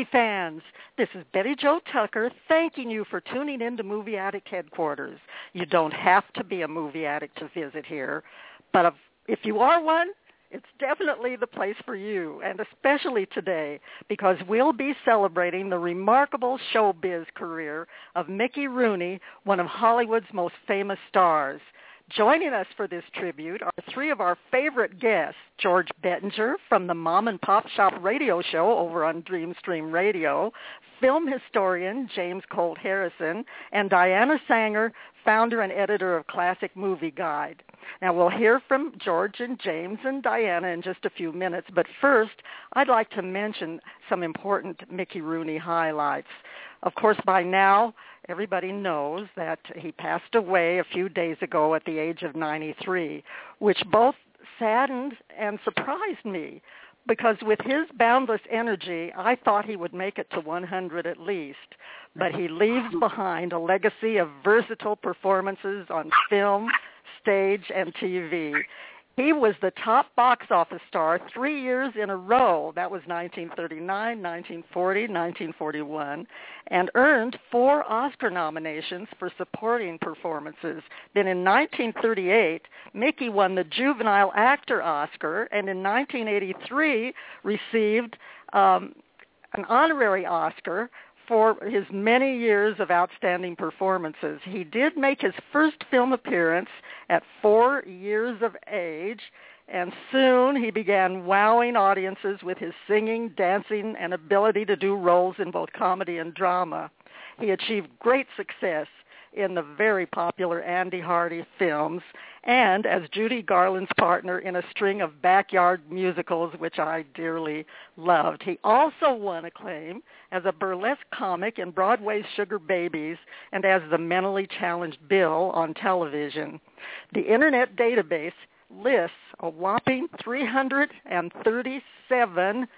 movie fans. This is Betty Jo Tucker thanking you for tuning in to Movie Addict Headquarters. You don't have to be a movie addict to visit here, but if, if you are one, it's definitely the place for you, and especially today, because we'll be celebrating the remarkable showbiz career of Mickey Rooney, one of Hollywood's most famous stars. Joining us for this tribute are three of our favorite guests, George Bettinger from the Mom and Pop Shop radio show over on Dreamstream Radio, film historian James Colt Harrison, and Diana Saenger, founder and editor of Classic Movie Guide. Now we'll hear from George and James and Diana in just a few minutes, but first I'd like to mention some important Mickey Rooney highlights. Of course, by now, everybody knows that he passed away a few days ago at the age of 93, which both saddened and surprised me because with his boundless energy, I thought he would make it to 100 at least. But he leaves behind a legacy of versatile performances on film, stage, and TV. He was the top box office star three years in a row. That was 1939, 1940, 1941, and earned four Oscar nominations for supporting performances. Then in 1938, Mickey won the Juvenile Actor Oscar, and in 1983 received um, an honorary Oscar for his many years of outstanding performances. He did make his first film appearance at four years of age, and soon he began wowing audiences with his singing, dancing, and ability to do roles in both comedy and drama. He achieved great success in the very popular Andy Hardy films and as Judy Garland's partner in a string of backyard musicals, which I dearly loved. He also won acclaim as a burlesque comic in Broadway's Sugar Babies and as the mentally challenged Bill on television. The Internet database lists a whopping 337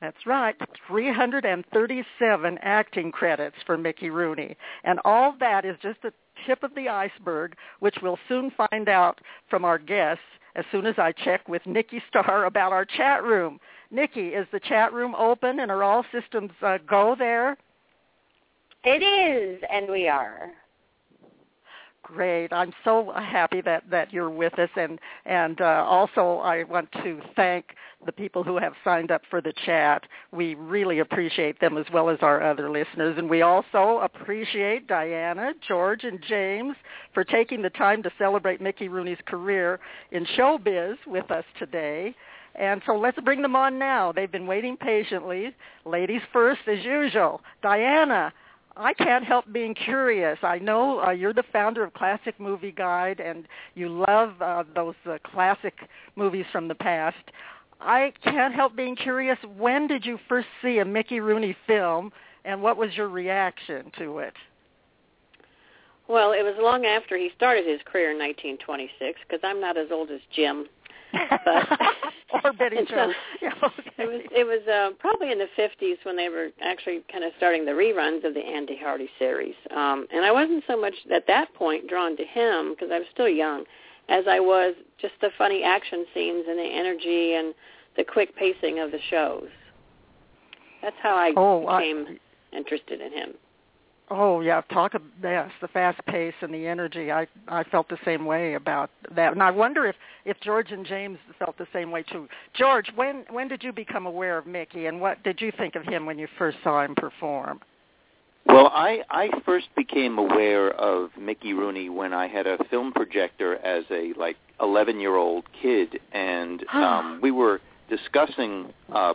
that's right, 337 acting credits for Mickey Rooney. And all that is just the tip of the iceberg, which we'll soon find out from our guests as soon as I check with Nikki Starr about our chat room. Nikki, is the chat room open and are all systems uh, go there? It is, and we are. Great. I'm so happy that, that you're with us, and and uh, also I want to thank the people who have signed up for the chat. We really appreciate them as well as our other listeners, and we also appreciate Diana, George, and James for taking the time to celebrate Mickey Rooney's career in showbiz with us today. And so let's bring them on now. They've been waiting patiently. Ladies first, as usual. Diana, I can't help being curious. I know uh, you're the founder of Classic Movie Guide, and you love uh, those uh, classic movies from the past. I can't help being curious. When did you first see a Mickey Rooney film, and what was your reaction to it? Well, it was long after he started his career in 1926, because I'm not as old as Jim. But or Betty Jo. yeah, okay. It was it was uh, probably in the 50s when they were actually kind of starting the reruns of the Andy Hardy series. Um, and I wasn't so much at that point drawn to him because I was still young, as I was just the funny action scenes and the energy and the quick pacing of the shows. That's how I oh, became I, interested in him. Oh yeah, talk of yes, the fast pace and the energy. I I felt the same way about that, and I wonder if if George and James felt the same way too. George, when when did you become aware of Mickey, and what did you think of him when you first saw him perform? Well, I I first became aware of Mickey Rooney when I had a film projector as a like 11 year old kid, and um, we were discussing uh,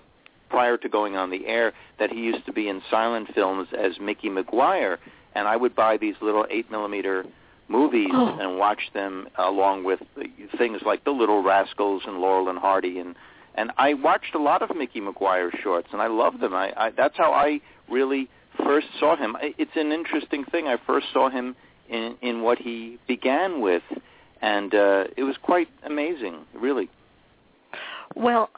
prior to going on the air that he used to be in silent films as Mickey McGuire, and I would buy these little eight millimeter movies Oh. and watch them along with things like The Little Rascals and Laurel and Hardy and and I watched a lot of Mickey McGuire shorts and I love them. I, I that's how I really first saw him. It's an interesting thing. I first saw him in in what he began with and uh it was quite amazing, really. Well,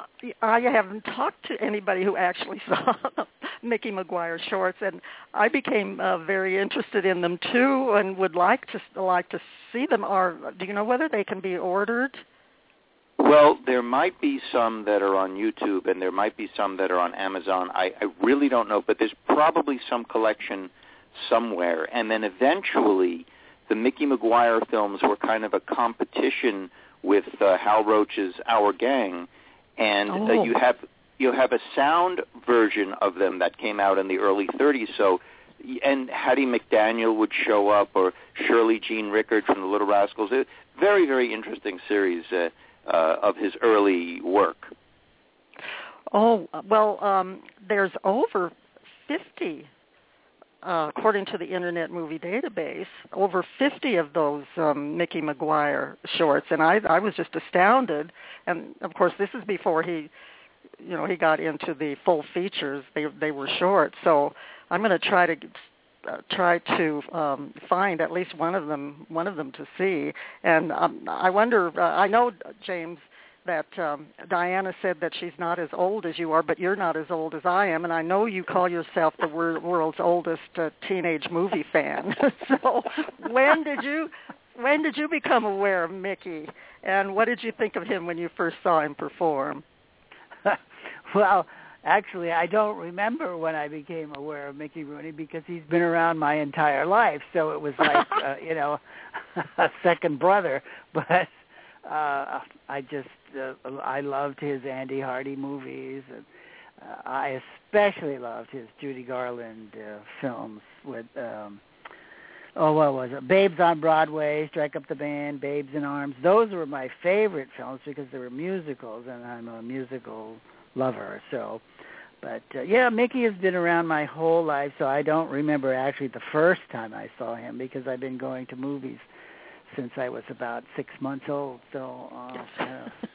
I haven't talked to anybody who actually saw Mickey McGuire shorts, and I became uh, very interested in them too, and would like to like to see them. Are do you know whether they can be ordered? Well, there might be some that are on YouTube, and there might be some that are on Amazon. I, I really don't know, but there's probably some collection somewhere. And then eventually, the Mickey McGuire films were kind of a competition with uh, Hal Roach's Our Gang, and uh, Oh. you have you have a sound version of them that came out in the early 30s. So, and Hattie McDaniel would show up, or Shirley Jean Rickert from the Little Rascals. It, very very interesting series. Uh, uh, of his early work. Oh well, um, there's over fifty, uh, according to the Internet Movie Database, over fifty of those um, Mickey McGuire shorts, and I I was just astounded. And of course, this is before he, you know, he got into the full features. They they were short, so I'm going to try to. Uh, try to um, find at least one of them, one of them to see, and um, I wonder. Uh, I know James that um, Diana said that she's not as old as you are, but you're not as old as I am, and I know you call yourself the wor- world's oldest uh, teenage movie fan. so, when did you when did you become aware of Mickey, and what did you think of him when you first saw him perform? well, actually, I don't remember when I became aware of Mickey Rooney because he's been around my entire life. So it was like, uh, you know, a second brother. But uh, I just, uh, I loved his Andy Hardy movies. And, uh, I especially loved his Judy Garland uh, films with, um, oh, what was it? Babes on Broadway, Strike Up the Band, Babes in Arms. Those were my favorite films because they were musicals, and I'm a musical lover. So, but uh, yeah, Mickey has been around my whole life, so I don't remember actually the first time I saw him because I've been going to movies since I was about six months old. So, uh, yeah.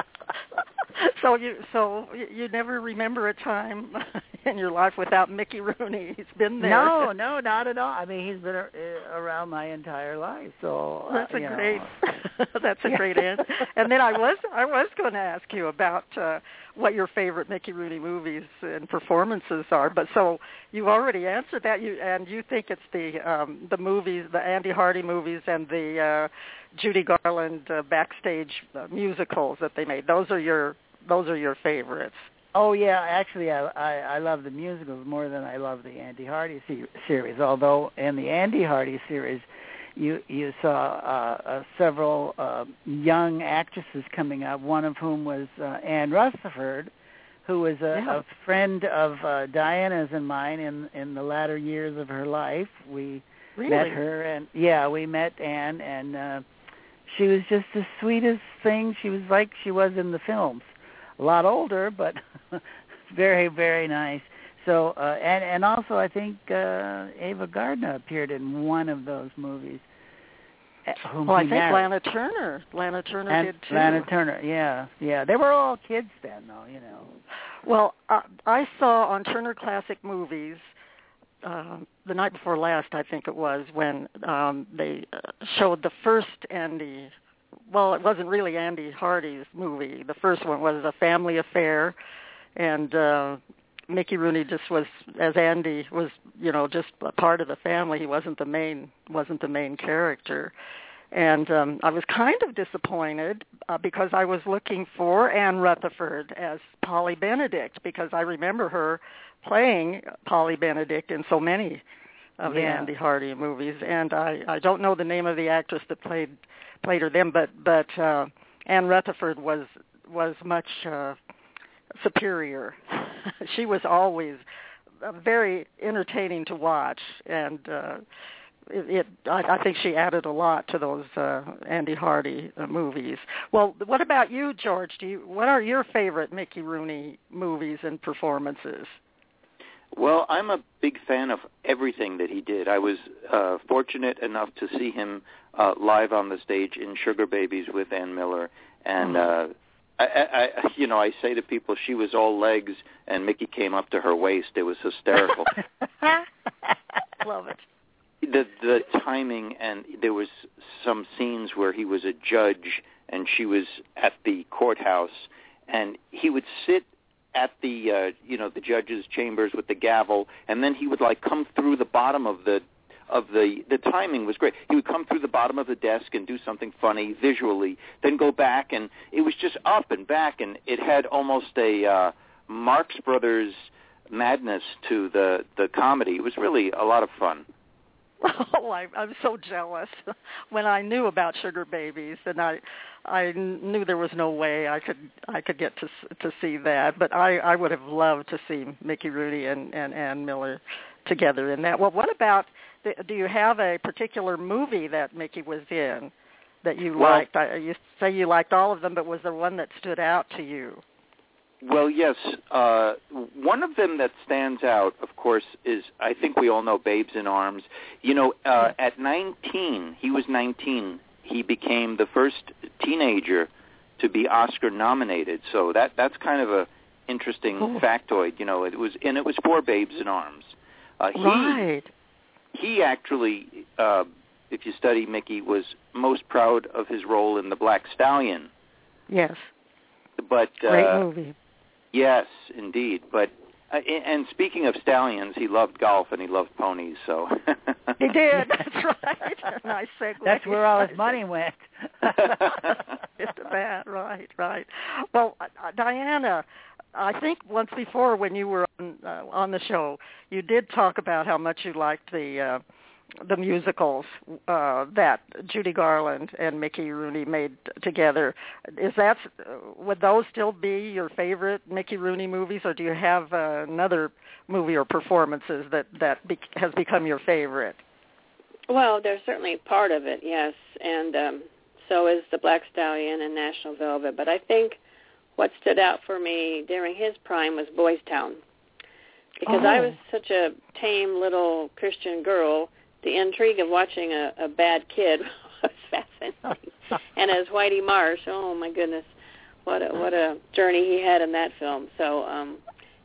so you so you- you never remember a time in your life without Mickey Rooney. He's been there. no, no, not at all. I mean, he's been uh, around my entire life. So uh, That's a you great. that's a great answer. And then I was I was going to ask you about uh, what your favorite Mickey Rooney movies and performances are. But so you already answered that. You and you think it's the um, the movies, the Andy Hardy movies, and the uh, Judy Garland uh, backstage uh, musicals that they made. Those are your those are your favorites. Oh yeah, actually, I, I I love the musicals more than I love the Andy Hardy se- series. Although in the Andy Hardy series, you you saw uh, uh, several uh, young actresses coming up. One of whom was uh, Ann Rutherford, who was a, Yeah. a friend of uh, Diana's and mine in in the latter years of her life. We Really? met her, and yeah, we met Ann, and uh, she was just the sweetest thing. She was like she was in the films a lot older, but very, very nice. So, uh, and and also, I think uh, Ava Gardner appeared in one of those movies. uh, Whom Well, I think married. Lana Turner. Lana Turner and did too. Lana Turner, yeah, yeah. They were all kids then, though, you know. Well, uh, I saw on Turner Classic Movies uh, the night before last, I think it was, when um, they uh, showed the first Andy. Well, it wasn't really Andy Hardy's movie. The first one was a family affair, and uh, Mickey Rooney just was as Andy was, you know, just a part of the family. He wasn't the main wasn't the main character. And um, I was kind of disappointed uh, because I was looking for Ann Rutherford as Polly Benedict because I remember her playing Polly Benedict in so many of the Yeah. Andy Hardy movies, and I I don't know the name of the actress that played played her then, but but uh, Ann Rutherford was was much uh, superior. she was always uh, very entertaining to watch, and uh, it, it I, I think she added a lot to those uh, Andy Hardy uh, movies. Well, what about you, George? Do you what are your favorite Mickey Rooney movies and performances? Well, I'm a big fan of everything that he did. I was uh, fortunate enough to see him uh, live on the stage in Sugar Babies with Ann Miller, and uh, I, I, you know, I say to people, she was all legs, and Mickey came up to her waist. It was hysterical. Love it. The the timing, and there was some scenes where he was a judge, and she was at the courthouse, and he would sit at the uh, you know the judge's chambers with the gavel, and then he would like come through the bottom of the of the the timing was great. He would come through the bottom of the desk and do something funny visually, then go back, and it was just up and back, and it had almost a uh, Marx Brothers madness to the the comedy. It was really a lot of fun. Oh, I, I'm so jealous. when I knew about Sugar Babies, and I, I knew there was no way I could I could get to to see that. But I I would have loved to see Mickey Rooney and and Ann Miller together in that. Well, what about? Do you have a particular movie that Mickey was in that you Well- liked? I, you say you liked all of them, but was there one that stood out to you? Well, yes. Uh, one of them that stands out, of course, is I think we all know Babes in Arms. You know, uh, at 19, he was 19. He became the first teenager to be Oscar nominated. So that that's kind of a interesting Oh. factoid. You know, it was and it was for Babes in Arms. Uh, he Right. he actually, uh, if you study Mickey, was most proud of his role in The Black Stallion. Yes. But Great uh, movie. Yes, indeed. But uh, and speaking of stallions, he loved golf and he loved ponies. So He did. That's right. nice segue. That's where all his money went. Into that, right, right. Well, uh, uh, Diana, I think once before when you were on, uh, on the show, you did talk about how much you liked the uh, the musicals uh, that Judy Garland and Mickey Rooney made together. Is that uh, would those still be your favorite Mickey Rooney movies, or do you have uh, another movie or performances that that be- has become your favorite? Well, they're certainly part of it, yes, and um, so is the Black Stallion and National Velvet. But I think what stood out for me during his prime was Boys Town, because I Oh. was such a tame little Christian girl. The intrigue of watching a, a bad kid was fascinating, and as Whitey Marsh, oh my goodness, what a what a journey he had in that film. So, um,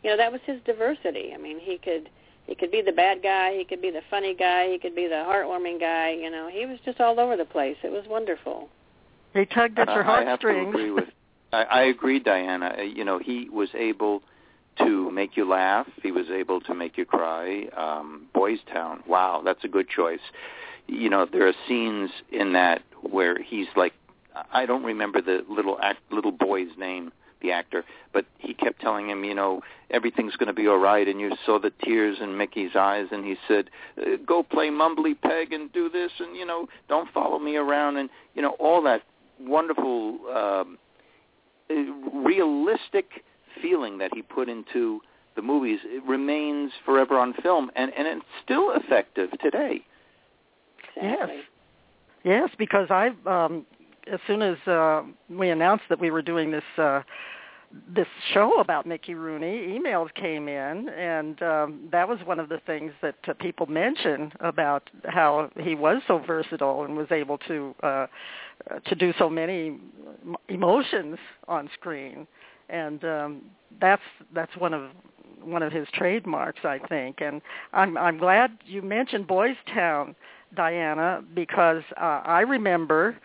you know, that was his diversity. I mean, he could he could be the bad guy, he could be the funny guy, he could be the heartwarming guy. You know, he was just all over the place. It was wonderful. He tugged at your heartstrings. I have to agree with. I, I agree, Diana. Uh, You know, he was able to make you laugh. He was able to make you cry. Um, Boys Town. Wow, that's a good choice. You know, there are scenes in that where he's like, I don't remember the little act, little boy's name, the actor, but he kept telling him, you know, everything's going to be all right. And you saw the tears in Mickey's eyes, and he said, uh, "Go play mumbly peg and do this, and you know, don't follow me around." And you know, all that wonderful, um, uh, realistic feeling that he put into the movies it remains forever on film, and and it's still effective today. Exactly. Yes, because I um as soon as uh, we announced that we were doing this uh this show about Mickey Rooney, emails came in, and um, that was one of the things that uh, people mentioned about how he was so versatile and was able to uh, uh, to do so many emotions on screen, and um, that's that's one of one of his trademarks, I think. And I'm I'm glad you mentioned Boys Town, Diana, because uh, I remember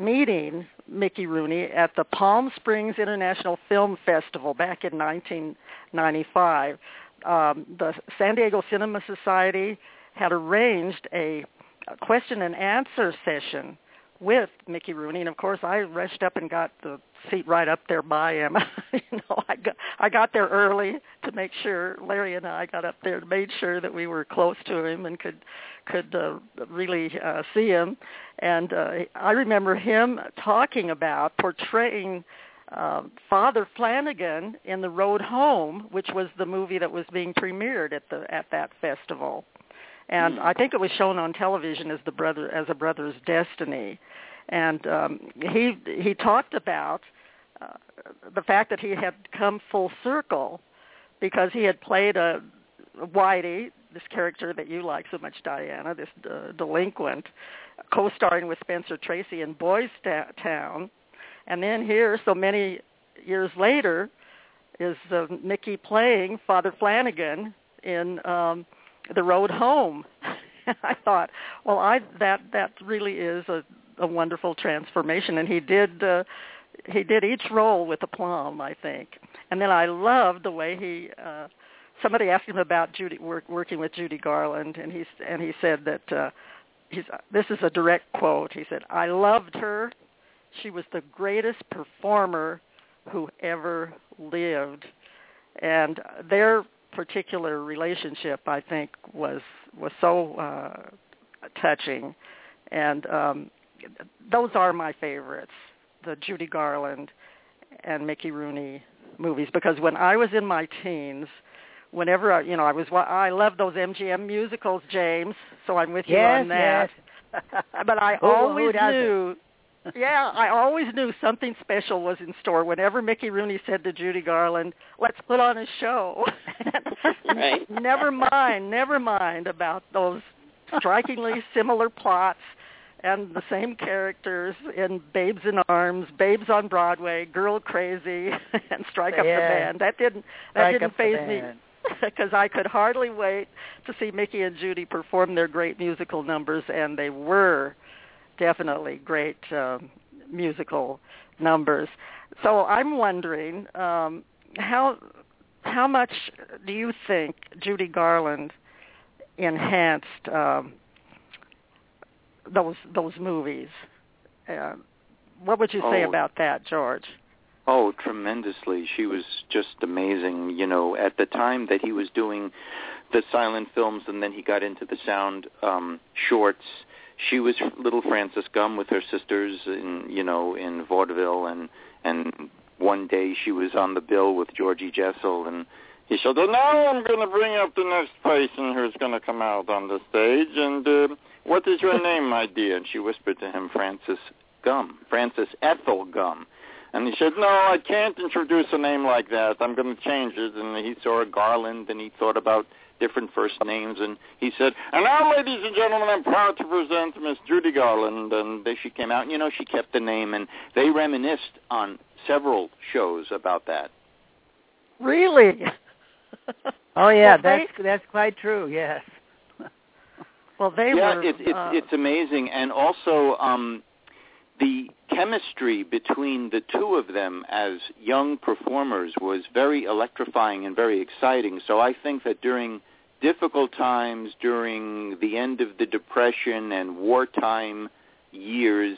meeting Mickey Rooney at the Palm Springs International Film Festival back in 1995. Um, the San Diego Cinema Society had arranged a, a question and answer session with Mickey Rooney, and of course I rushed up and got the seat right up there by him. you know, I got I got there early to make sure Larry and I got up there and made sure that we were close to him and could could uh, really uh, see him. And uh, I remember him talking about portraying uh, Father Flanagan in The Road Home, which was the movie that was being premiered at the at that festival. And I think it was shown on television as the brother as a brother's destiny. And um, he he talked about uh, the fact that he had come full circle because he had played a Whitey, this character that you like so much, Diana, this uh, delinquent, co-starring with Spencer Tracy in Boys Town, and then here, so many years later, is uh, Mickey playing Father Flanagan in um, The Road Home. I thought, well, I that that really is a, a wonderful transformation, and he did uh, he did each role with aplomb, I think. And then I loved the way he. Uh, somebody asked him about Judy work, working with Judy Garland, and he and he said that uh, he's this is a direct quote. He said, "I loved her. She was the greatest performer who ever lived." And their particular relationship, I think, was was so uh, touching, and um, those are my favorites, the Judy Garland and Mickey Rooney movies, because when I was in my teens, whenever I, you know I was I love those MGM musicals, James. So I'm with you yes, on that. Yes. but I who, always who knew. Yeah, I always knew something special was in store. Whenever Mickey Rooney said to Judy Garland, "Let's put on a show," right. never mind, never mind about those strikingly similar plots and the same characters in Babes in Arms, Babes on Broadway, Girl Crazy, and Strike Up the Band. That didn't that Strike didn't phase me because I could hardly wait to see Mickey and Judy perform their great musical numbers, and they were definitely great um, musical numbers. So I'm wondering um, how how much do you think Judy Garland enhanced um, those those movies? Uh, what would you say Oh. about that, George? Oh, tremendously. She was just amazing. You know, at the time that he was doing the silent films and then he got into the sound um shorts, she was little Frances Gumm with her sisters in, you know, in vaudeville and and one day she was on the bill with Georgie Jessel and he said, "Oh, now I'm going to bring up the next person who's going to come out on the stage and uh, what is your name, my dear?" And she whispered to him, "Frances Gumm, Frances Ethel Gumm." And he said, no, I can't introduce a name like that. I'm going to change it. And he saw a Garland, and he thought about different first names. And he said, and now, ladies and gentlemen, I'm proud to present Miss Judy Garland. And then she came out, and, you know, she kept the name. And they reminisced on several shows about that. Really? Oh yeah, Well, they- that's that's quite true. Yes. well, they yeah, were. it, it's uh, it's amazing, and also um, the chemistry between the two of them as young performers was very electrifying and very exciting. So I think that during difficult times, during the end of the Depression and wartime years,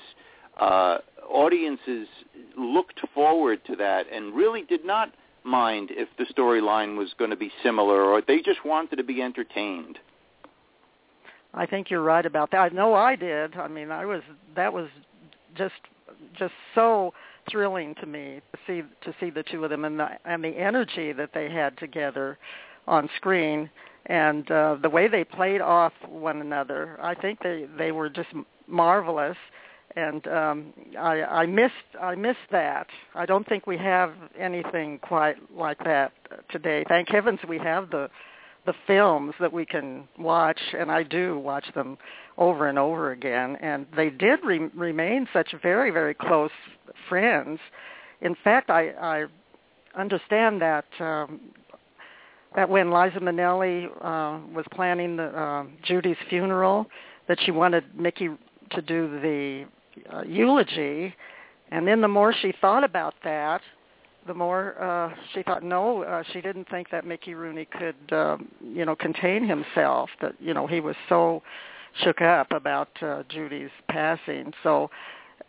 uh, audiences looked forward to that and really did not mind if the storyline was going to be similar, or they just wanted to be entertained. I think you're right about that. I know I did. I mean, I was that was just just so thrilling to me to see to see the two of them and the and the energy that they had together on screen and uh, the way they played off one another. I think they they were just marvelous. And um, I, I missed I missed that. I don't think we have anything quite like that today. Thank heavens we have the the films that we can watch, and I do watch them over and over again. And they did re- remain such very, very close friends. In fact, I, I understand that um, that when Liza Minnelli uh, was planning the, uh, Judy's funeral, that she wanted Mickey to do the uh, eulogy, and then the more she thought about that, the more uh, she thought no, uh, she didn't think that Mickey Rooney could, um, you know, contain himself. That you know he was so shook up about uh, Judy's passing. So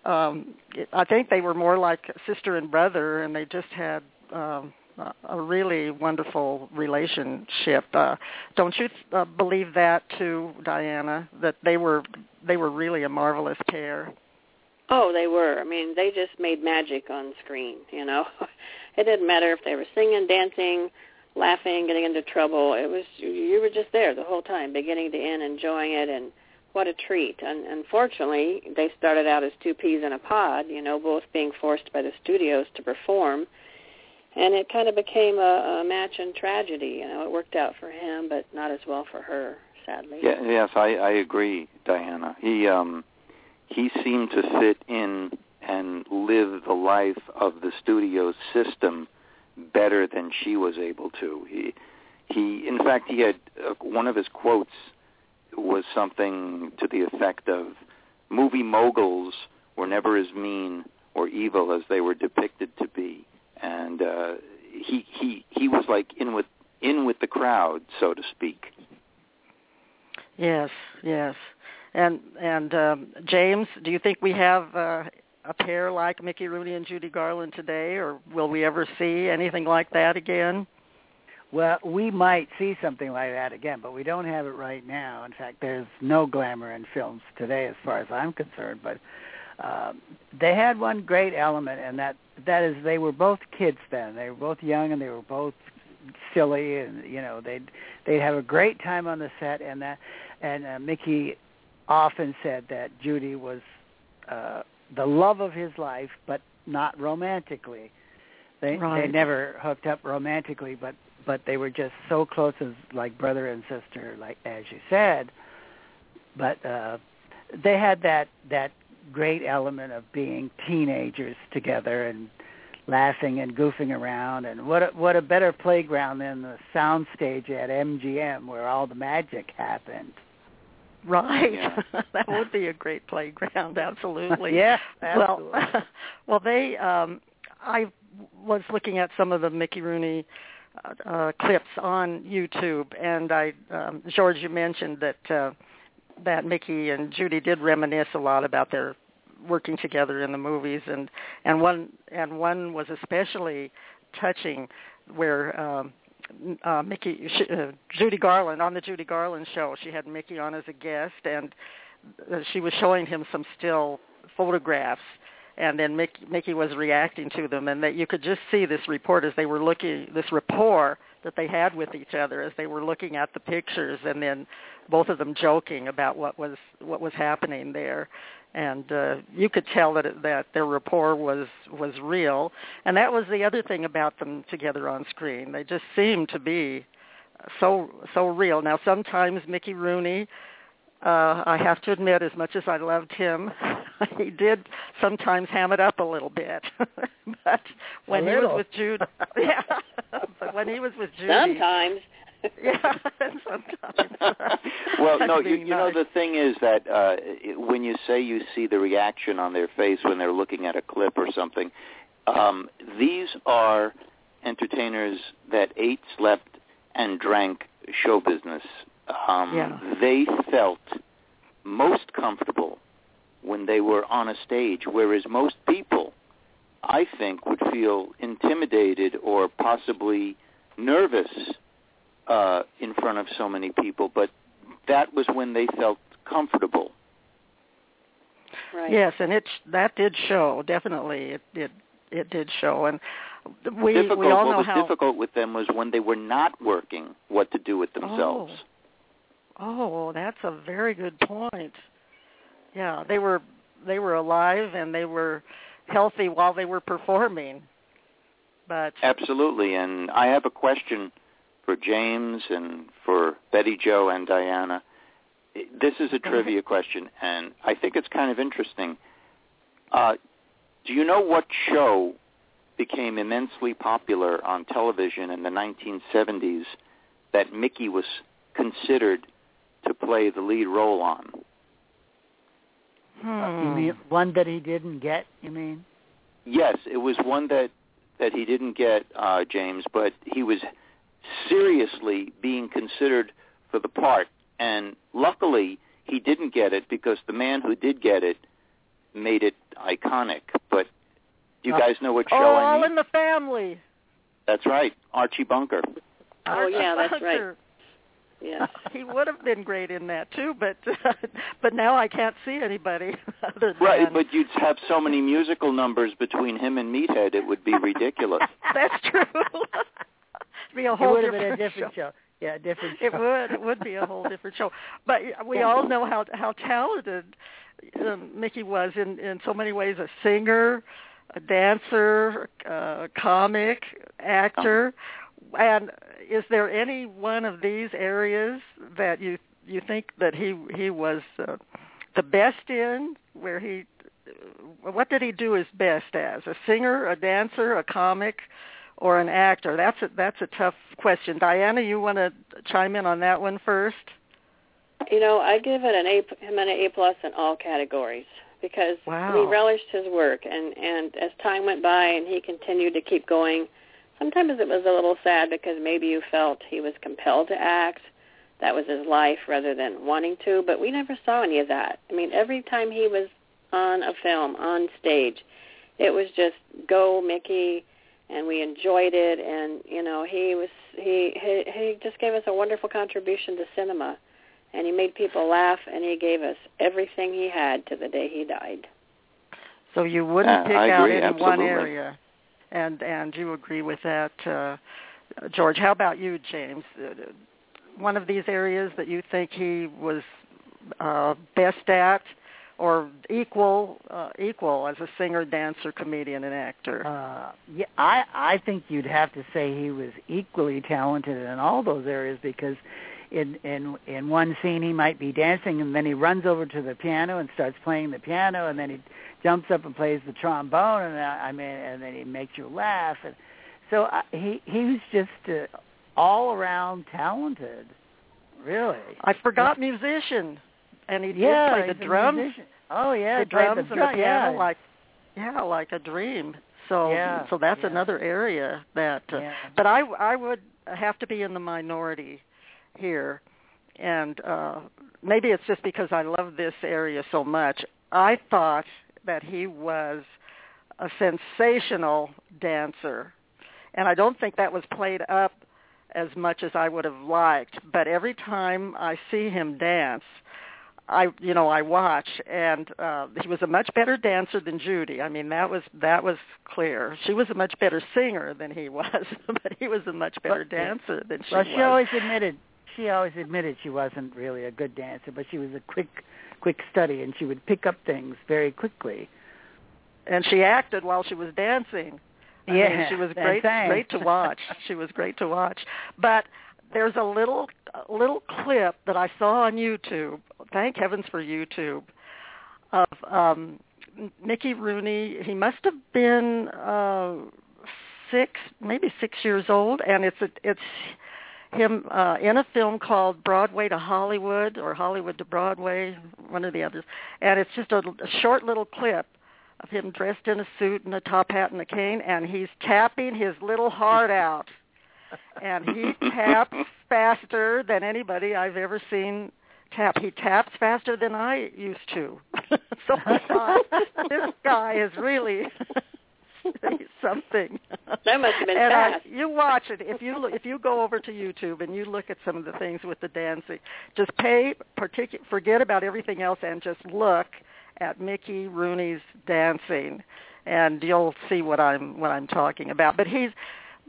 um, I think they were more like sister and brother, and they just had um, a- a really wonderful relationship. Uh, don't you uh, believe that too, Diana? That they were they were really a marvelous pair. Oh, they were. I mean, they just made magic on screen, you know. It didn't matter if they were singing, dancing, laughing, getting into trouble. It was you were just there the whole time, beginning to end, enjoying it and what a treat. And unfortunately, they started out as two peas in a pod, you know, both being forced by the studios to perform. and it kind of became a, a match in tragedy. You know, it worked out for him, but not as well for her, sadly. Yeah, yes, I, I agree, Diana. He um, he seemed to fit in and live the life of the studio system better than she was able to. He he, in fact, he had uh, one of his quotes was something to the effect of movie moguls were never as mean or evil as they were depicted to be. And uh he he he was like in with in with the crowd so to speak. Yes yes and and um james do you think we have uh a pair like mickey rooney and judy garland today or will we ever see anything like that again well, we might see something like that again, but we don't have it right now. In fact, there's no glamour in films today, as far as I'm concerned. But um, they had one great element, and that that is they were both kids then. They were both young, and they were both silly, and you know they'd they'd have a great time on the set. And that and uh, Mickey often said that Judy was uh, the love of his life, but not romantically. They right. they never hooked up romantically, but but they were just so close as like brother and sister, like as you said. But uh, they had that that great element of being teenagers together and laughing and goofing around. And what a, what a better playground than the soundstage at MGM where all the magic happened. Right. Yeah. that would be a great playground, absolutely. yeah, absolutely. Well, well, they. Um, I was looking at some of the Mickey Rooney uh, clips on YouTube, and I, um, George, you mentioned that uh, that Mickey and Judy did reminisce a lot about their working together in the movies, and and one and one was especially touching, where um, uh, Mickey uh, Judy Garland on the Judy Garland show, she had Mickey on as a guest, and uh, she was showing him some still photographs and then Mickey, Mickey was reacting to them, and that you could just see this report as they were looking, this rapport that they had with each other as they were looking at the pictures, and then both of them joking about what was what was happening there, and uh, you could tell that it, that their rapport was was real, and that was the other thing about them together on screen. They just seemed to be so so real. Now sometimes Mickey Rooney uh, I have to admit, as much as I loved him, he did sometimes ham it up a little bit. but when he was with Jude, yeah, but when he was with Judy, sometimes. yeah, sometimes. well, no, you, you know the thing is that uh, it- when you say you see the reaction on their face when they're looking at a clip or something, um, these are entertainers that ate, slept, and drank show business. Um, Yeah. They felt most comfortable when they were on a stage, whereas most people, I think, would feel intimidated or possibly nervous uh, in front of so many people. But that was when they felt comfortable. Right. Yes, and it that did show definitely. It it it did show, and we difficult. we all what know was how. difficult with them was when they were not working, what to do with themselves. Oh, that's a very good point. Yeah, they were they were alive and they were healthy while they were performing. But Absolutely. And I have a question for James and for Betty Jo and Diana. This is a trivia question, and I think it's kind of interesting. Uh, do you know what show became immensely popular on television in the 1970s that Mickey was considered to play the lead role on? You hmm. mean one that he didn't get? You mean? Yes, it was one that that he didn't get, uh, James, but he was seriously being considered for the part, and luckily he didn't get it because the man who did get it made it iconic. But do you Uh, guys know what show oh, I all in the family. That's right, Archie Bunker. Oh, yeah, that's right. Bunker. Yes. he would have been great in that too, but but now I can't see anybody other than Right, but you'd have so many musical numbers between him and Meathead, it would be ridiculous. that's true. Be a whole would have been a different different show. Yeah, different show. It would. It would be a whole different show. But we all know how how talented um, Mickey was in in so many ways. A singer, a dancer, a comic, actor, and is there any one of these areas that you you think that he he was uh, the best in? Where he, what did he do his best as? A singer, a dancer, a comic, or an actor? That's a that's a tough question. Diana, you want to chime in on that one first? You know, I give it an A him an A plus in all categories because wow. we relished his work, and and as time went by and he continued to keep going, sometimes it was a little sad because maybe you felt he was compelled to act. That was his life rather than wanting to, but we never saw any of that. I mean, every time he was on a film, on stage, it was just go Mickey and we enjoyed it and you know, he was he he he just gave us a wonderful contribution to cinema and he made people laugh and he gave us everything he had to the day he died. So you wouldn't Uh, pick I out agree, any one area, and and you agree with that, uh, George. How about you, James? Uh, One of these areas that you think he was uh, best at, or equal uh, equal as a singer, dancer, comedian, and actor. Uh, yeah, I I think you'd have to say he was equally talented in all those areas because in in in one scene he might be dancing and then he runs over to the piano and starts playing the piano and then he jumps up and plays the trombone and I, I mean and then he makes you laugh and so I, he he was just uh, all around talented, really. I forgot musician, and he yeah, play the drums. Oh yeah, the drums the and the piano yeah. like yeah like a dream so Yeah, so that's yeah. another area that uh, Yeah. but i i would have to be in the minority here and uh maybe it's just because i love this area so much i thought that he was a sensational dancer and i don't think that was played up as much as i would have liked but every time i see him dance I you know I watch and uh he was a much better dancer than Judy. I mean that was that was clear. She was a much better singer than he was, but he was a much better But- dancer than she well, was. she always admitted she always admitted she wasn't really a good dancer, but she was a quick quick study and she would pick up things very quickly. and she acted while she was dancing. I Yeah, mean, she was great great to watch. she was great to watch. But there's a little a little clip that I saw on YouTube. Thank heavens for YouTube of um Mickey Rooney. He must have been uh 6 maybe 6 years old and it's a, it's him uh in a film called Broadway to Hollywood or Hollywood to Broadway, one or the others. And it's just a, a short little clip of him dressed in a suit and a top hat and a cane and he's tapping his little heart out and he taps faster than anybody I've ever seen tap. He taps faster than I used to. so I thought, this guy is really something. That must have been and I, fast. you watch it if you look, if you go over to YouTube and you look at some of the things with the dancing. Just pay particular forget about everything else and just look at Mickey Rooney's dancing, and you'll see what I'm what I'm talking about. But he's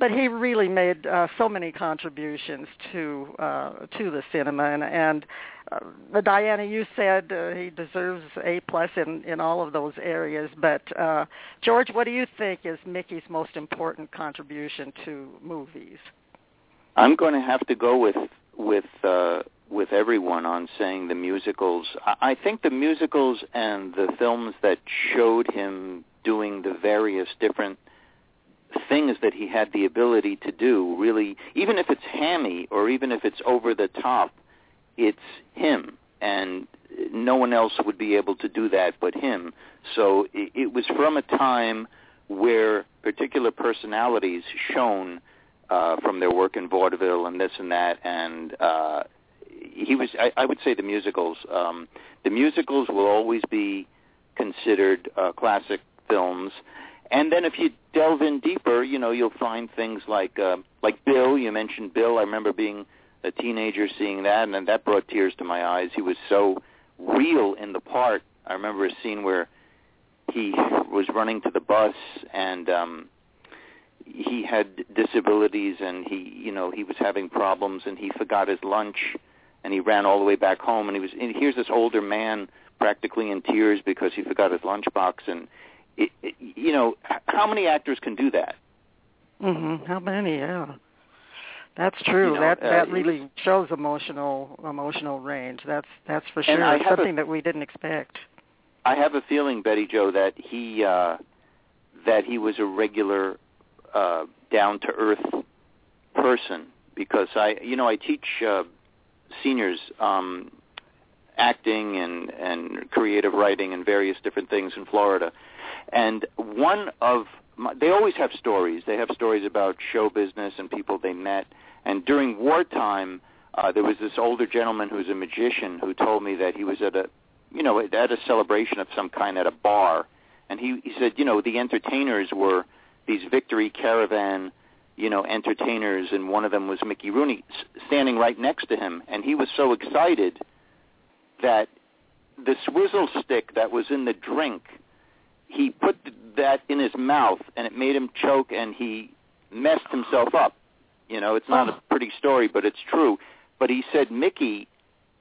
but he really made uh, so many contributions to uh, to the cinema, and, and uh, Diana, you said uh, he deserves A plus in in all of those areas. But uh, George, what do you think is Mickey's most important contribution to movies? I'm going to have to go with with uh, with everyone on saying the musicals. I, I think the musicals and the films that showed him doing the various different things that he had the ability to do really even if it's hammy or even if it's over the top it's him. And no one else would be able to do that but him. So it, it was from a time where particular personalities shone uh, from their work in vaudeville and this and that. And uh, he was I, I would say the musicals um, the musicals will always be considered uh, classic films. And then if you delve in deeper, you know, you'll find things like uh, like Bill. You mentioned Bill. I remember being a teenager seeing that, and then that brought tears to my eyes. He was so real in the part. I remember a scene where he was running to the bus and um he had disabilities and he you know he was having problems and he forgot his lunch and he ran all the way back home and he was and here's this older man practically in tears because he forgot his lunchbox and it, it, you know, how many actors can do that? Mhm. How many? Yeah. That's true. You know, that uh, that really shows emotional emotional range. That's that's for sure. a- Something that we didn't expect. I have a feeling, Betty Jo, that he uh, that he was a regular, uh, down to earth person because I, you know, I teach uh, seniors um, acting and and creative writing and various different things in Florida, and one of my, they always have stories. They have stories about show business and people they met. And during wartime, uh, there was this older gentleman who's a magician who told me that he was at a you know, at a celebration of some kind at a bar, and he he said, you know, the entertainers were these Victory Caravan, you know, entertainers, and one of them was Mickey Rooney standing right next to him, and he was so excited that the swizzle stick that was in the drink, he put that in his mouth, and it made him choke, and he messed himself up. You know, it's not a pretty story, but it's true. But he said Mickey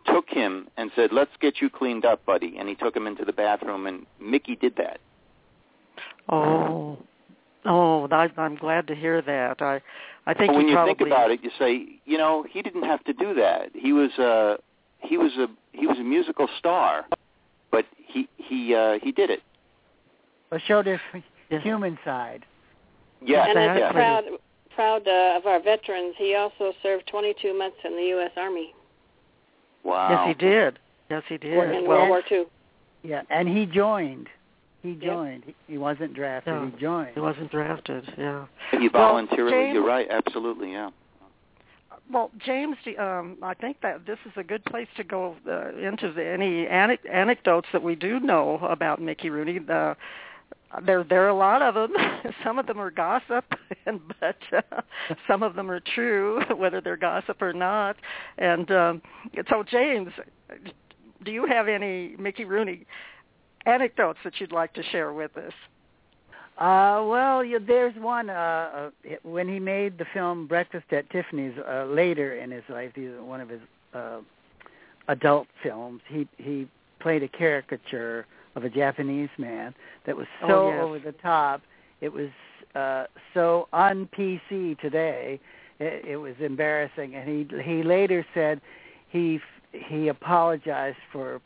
took him and said, "Let's get you cleaned up, buddy." And he took him into the bathroom, and Mickey did that. Oh, oh, I, I'm glad to hear that. I, I think But when he you think about it, you say, you know, he didn't have to do that. He was a he was a he was a musical star, but he he uh, he did it. But showed his Yeah. human side. Yes, and as a proud proud uh, of our veterans, he also served 22 months in the U.S. Army Wow. Yes, he did. Yes, he did. in well, World War II. Yeah, and he joined. He joined. He, he wasn't drafted. Yeah. He joined. he wasn't drafted. Yeah. He Well. James- you're right. Absolutely. Yeah. Well, James, um, I think that this is a good place to go uh, into the, any anec- anecdotes that we do know about Mickey Rooney. The, there, there are a lot of them. some of them are gossip, and but uh, some of them are true, whether they're gossip or not. And um, so, James, do you have any Mickey Rooney anecdotes that you'd like to share with us? Uh, well, yeah, there's one. Uh, uh, when he made the film Breakfast at Tiffany's uh, later in his life, these are one of his uh, adult films. He he played a caricature of a Japanese man that was Oh, so yes. over the top. It was uh, so un PC today. It, it was embarrassing, and he he later said he he apologized for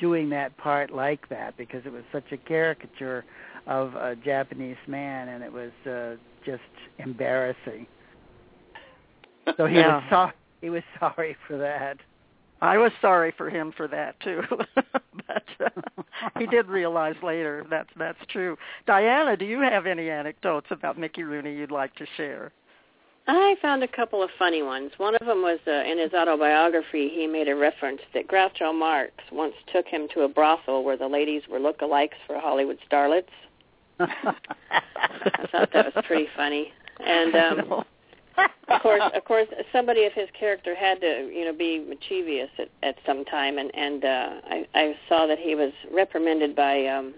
doing that part like that because it was such a caricature of a Japanese man, and it was uh, just embarrassing. So he Yeah. was sorry. He was sorry for that. I was sorry for him for that too, but uh, he did realize later that's that's true. Diana, do you have any anecdotes about Mickey Rooney you'd like to share? I found a couple of funny ones. One of them was uh, in his autobiography. He made a reference that Groucho Marx once took him to a brothel where the ladies were look-alikes for Hollywood starlets. I thought that was pretty funny. And um, of course, of course, somebody of his character had to, you know, be mischievous at, at some time, and and uh, I, I saw that he was reprimanded by um,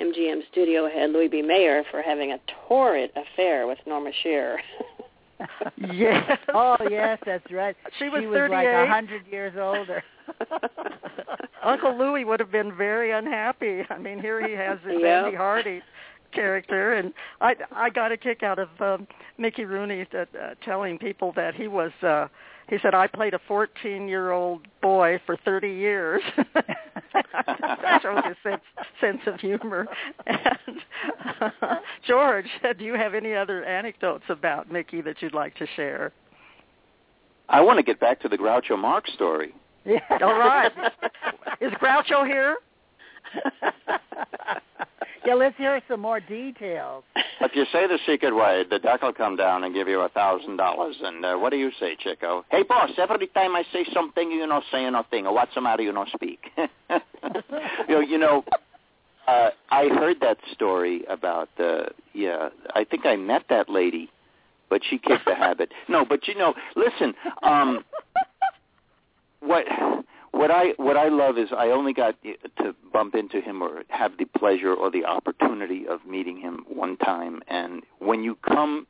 MGM studio head Louis B. Mayer for having a torrid affair with Norma Shearer. yes. oh yes, that's right. She was he was like a hundred years older. Uncle Louis would have been very unhappy. I mean, here he has this Yep. Andy Hardy character, and I I got a kick out of um, Mickey Rooney that, uh, telling people that he was. uh he said, "I played a 14-year-old boy for 30 years." that shows his sense, sense of humor. And uh, George, do you have any other anecdotes about Mickey that you'd like to share? I want to get back to the Groucho Marx story. Yeah. All right. Is Groucho here? yeah, let's hear some more details. If you say the secret word, the duck will come down and give you a thousand dollars. And uh, what do you say, Chico? Hey, boss! Every time I say something, you not say nothing. Or what's the matter? You not speak. you know, you know. Uh, I heard that story about. Uh, yeah, I think I met that lady, but she kicked the habit. No, but you know, listen. Um, what what I what I love is I only got to bump into him or have the pleasure or the opportunity of meeting him one time. And when you come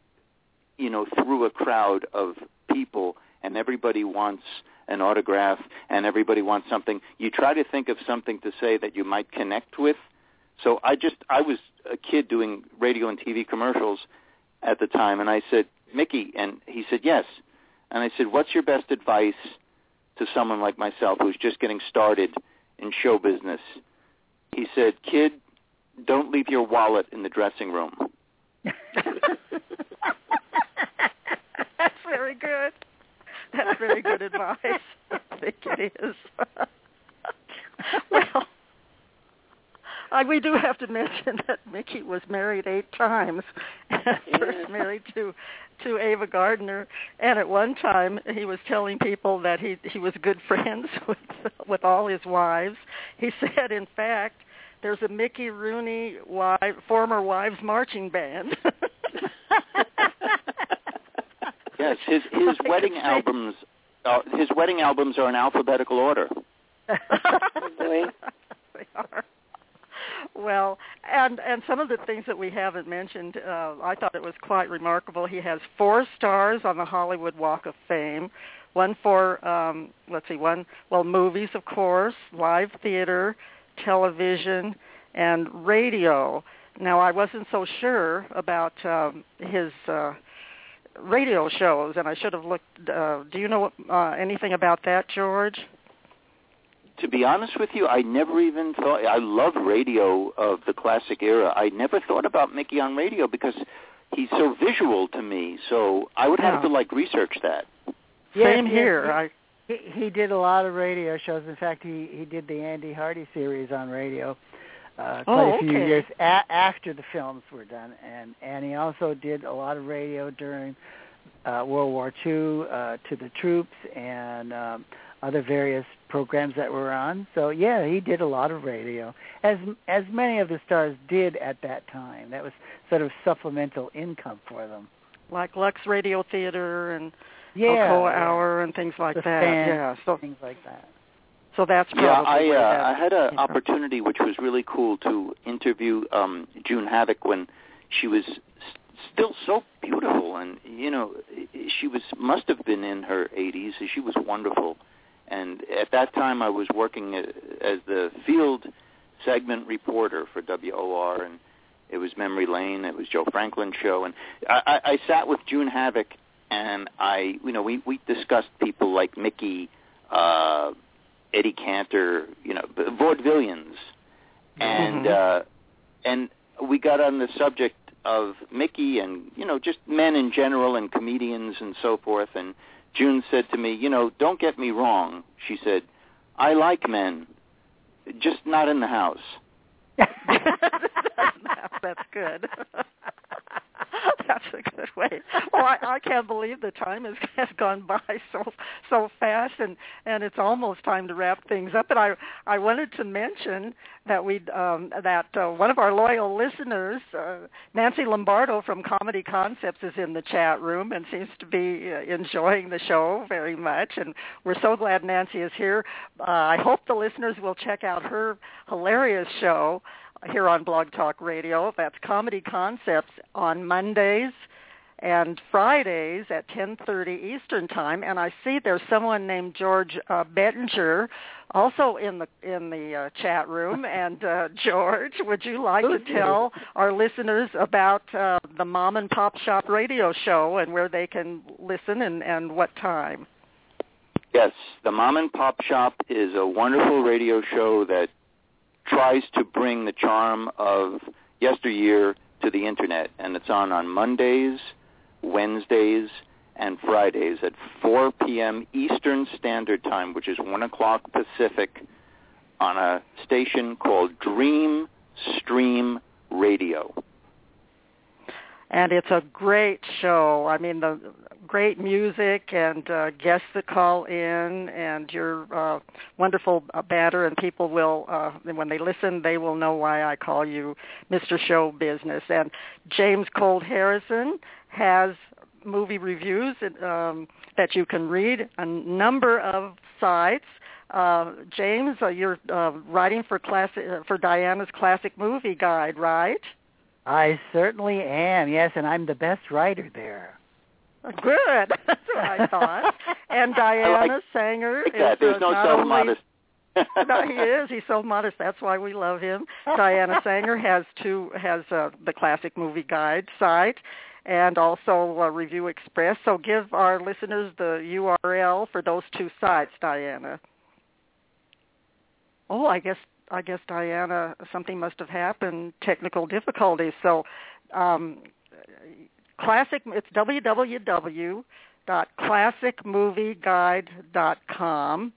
you know through a crowd of people and everybody wants an autograph and everybody wants something you try to think of something to say that you might connect with. So I just I was a kid doing radio and TV commercials at the time, and I said, Mickey, and he said yes, and I said, what's your best advice to someone like myself who's just getting started in show business? He said, kid, don't leave your wallet in the dressing room. That's very good. That's very good advice. I think it is. well, I, we do have to mention that Mickey was married eight times. First married to to Ava Gardner, and at one time he was telling people that he he was good friends with with all his wives. He said, in fact, there's a Mickey Rooney wife, former wives marching band. yes, his his wedding albums, uh, his wedding albums are in alphabetical order. they are. Well, and and some of the things that we haven't mentioned, uh, I thought it was quite remarkable. He has four stars on the Hollywood Walk of Fame, one for um, let's see, one well movies of course, live theater, television, and radio. Now I wasn't so sure about um, his uh, radio shows, and I should have looked. Uh, do you know uh, anything about that, George? To be honest with you, I never even thought. I love radio of the classic era. I never thought about Mickey on radio because he's so visual to me. So I would have Yeah. to like research that. Yes, Same yes, here. he- I He, he did a lot of radio shows. In fact, he he did the Andy Hardy series on radio uh, quite Oh, a few okay. years a- after the films were done, and and he also did a lot of radio during uh, World War II uh, to the troops and um, other various programs that were on. So yeah, he did a lot of radio, as as many of the stars did at that time. That was sort of supplemental income for them. like Lux Radio Theater and Yeah, Alcoa yeah. Hour and things like The that. Fan, Yeah, so things like that. so that's probably Yeah, I uh, that I had an came from. opportunity which was really cool to interview um June Havoc when she was still so beautiful and you know she was must have been in her 80s and she was wonderful and at that time I was working as the field segment reporter for WOR and it was Memory Lane it was Joe Franklin's show and I, I, I sat with June Havoc and I you know we we discussed people like Mickey uh Eddie Cantor, you know, vaudevillians, and Mhm. uh, and we got on the subject of Mickey and you know just men in general and comedians and so forth. And June said to me, you know, don't get me wrong. She said, I like men, just not in the house. That's good. That's a good way. Well, I, I can't believe the time has, has gone by so so fast, and and it's almost time to wrap things up. And I I wanted to mention that we um, that uh, one of our loyal listeners, uh, Nancy Lombardo from Comedy Concepts, is in the chat room and seems to be uh, enjoying the show very much. And we're so glad Nancy is here. Uh, I hope the listeners will check out her hilarious show here on Blog Talk Radio. That's Comedy Concepts on Mondays and Fridays at 10:30 Eastern Time. And I see there's someone named George uh, Bettinger also in the in the uh, chat room. And uh, George, would you like to tell our listeners about uh, the Mom and Pop Shop Radio Show and where they can listen and and what time? Yes, the Mom and Pop Shop is a wonderful radio show that tries to bring the charm of yesteryear to the internet, and it's on on Mondays, Wednesdays, and Fridays at 4 p.m. Eastern Standard Time, which is 1 o'clock Pacific, on a station called Dream Stream Radio. And it's a great show. I mean, the great music and uh, guests that call in, and your uh, wonderful uh, banter, and people will, uh, when they listen, they will know why I call you Mr. Show Business. And James Colt Harrison has movie reviews um, that you can read a number of sites. Uh, James, uh, you're uh, writing for classic uh, for Diana's Classic Movie Guide, right? I certainly am. Yes, and I'm the best writer there. Good. That's what I thought. And Diana Saenger Like is that. There's uh, no not only self-modest. no, he is. He's so modest. That's why we love him. Diana Saenger has two has uh, the classic movie guide site and also uh, Review Express. So give our listeners the URL for those two sites, Diana. Oh, I guess I guess Diana something must have happened, technical difficulties. So um, classic it's www.classicmovieguide.com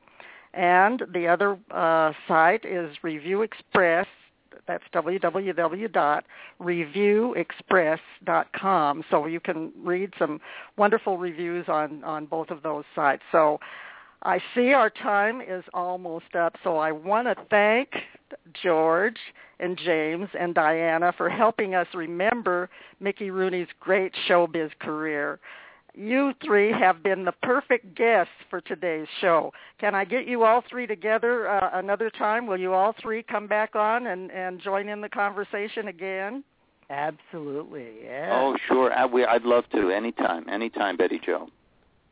and the other uh, site is Review Express. That's www.reviewexpress.com. So you can read some wonderful reviews on, on both of those sites. So I see our time is almost up, so I want to thank George and James and Diana for helping us remember Mickey Rooney's great showbiz career you three have been the perfect guests for today's show. Can I get you all three together uh, another time? Will you all three come back on and, and join in the conversation again? Absolutely, yeah. Oh, sure. I, we, I'd love to. Anytime, anytime, Betty Jo.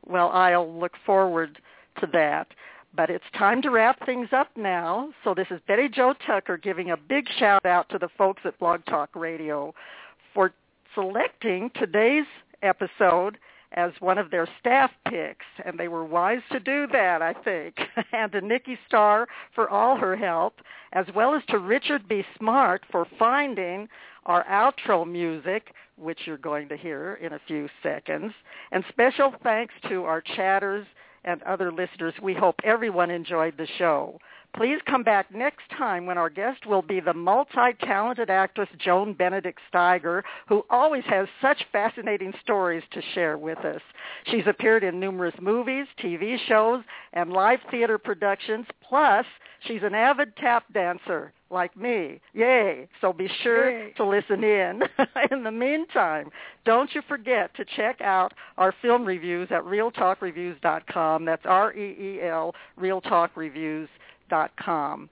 Well, I'll look forward to that. But it's time to wrap things up now. So this is Betty Jo Tucker giving a big shout out to the folks at Blog Talk Radio for selecting today's episode as one of their staff picks, and they were wise to do that, I think. and to Nikki Starr for all her help, as well as to Richard B. Smart for finding our outro music, which you're going to hear in a few seconds. And special thanks to our chatters and other listeners. We hope everyone enjoyed the show. Please come back next time when our guest will be the multi-talented actress Joan Benedict Steiger, who always has such fascinating stories to share with us. She's appeared in numerous movies, TV shows, and live theater productions. Plus, she's an avid tap dancer like me. Yay. So be sure Yay. to listen in. in the meantime, don't you forget to check out our film reviews at reeltalkreviews.com. That's R-E-E-L, Reel Talk Reviews com.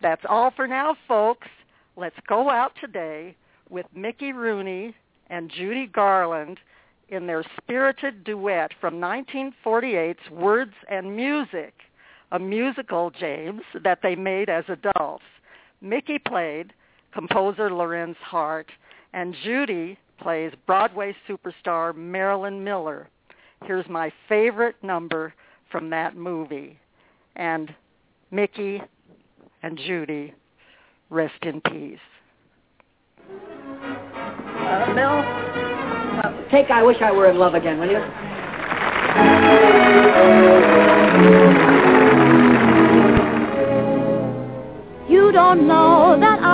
That's all for now, folks. Let's go out today with Mickey Rooney and Judy Garland in their spirited duet from 1948's Words and Music, a musical, James, that they made as adults. Mickey played composer Lorenz Hart, and Judy plays Broadway superstar Marilyn Miller. Here's my favorite number from that movie. And Mickey, and Judy, rest in peace. Uh, uh, take I Wish I Were in Love Again, will? You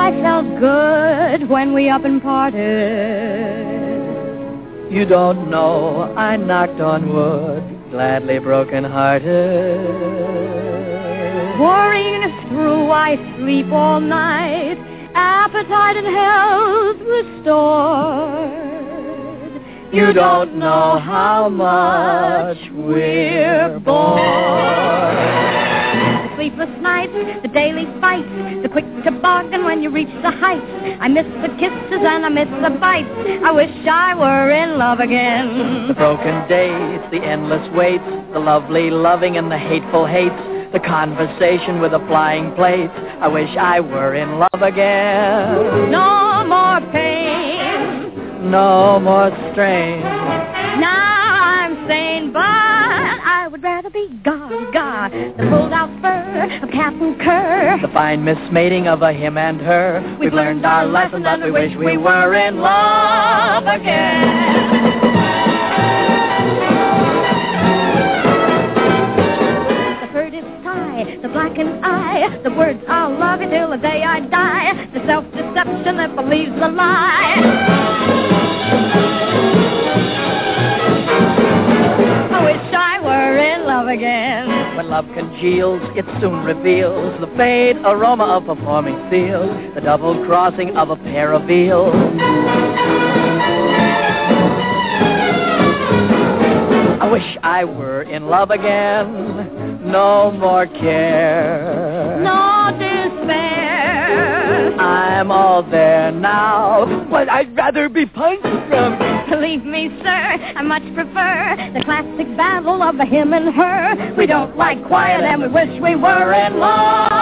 I felt good when we up and parted. You don't know I knocked on wood, gladly broken hearted. Pouring through, I sleep all night, appetite and health restored. You don't know how much we're bored. The sleepless nights, the daily fights, the quick toboggan when you reach the heights. I miss the kisses and I miss the bites. I wish I were in love again. The broken dates, the endless waits, the lovely loving and the hateful hates the conversation with the flying plates. I wish I were in love again. No more pain. No more strain. Now rather be Gaga. The pulled out fur of Captain Kerr. The fine mismating of a him and her. We've, We've learned our lesson that we wish we were in love again. the the blackened eye, the words I'll love you till the day I die, the self-deception that believes the lie. Again. When love congeals, it soon reveals the faint aroma of performing fields, the double crossing of a pair of eels. I wish I were in love again no more care. No despair. I'm all there now. But I'd rather be punched from. Believe me, sir, I much prefer the classic battle of the him and her. We don't like quiet and we wish we were in love.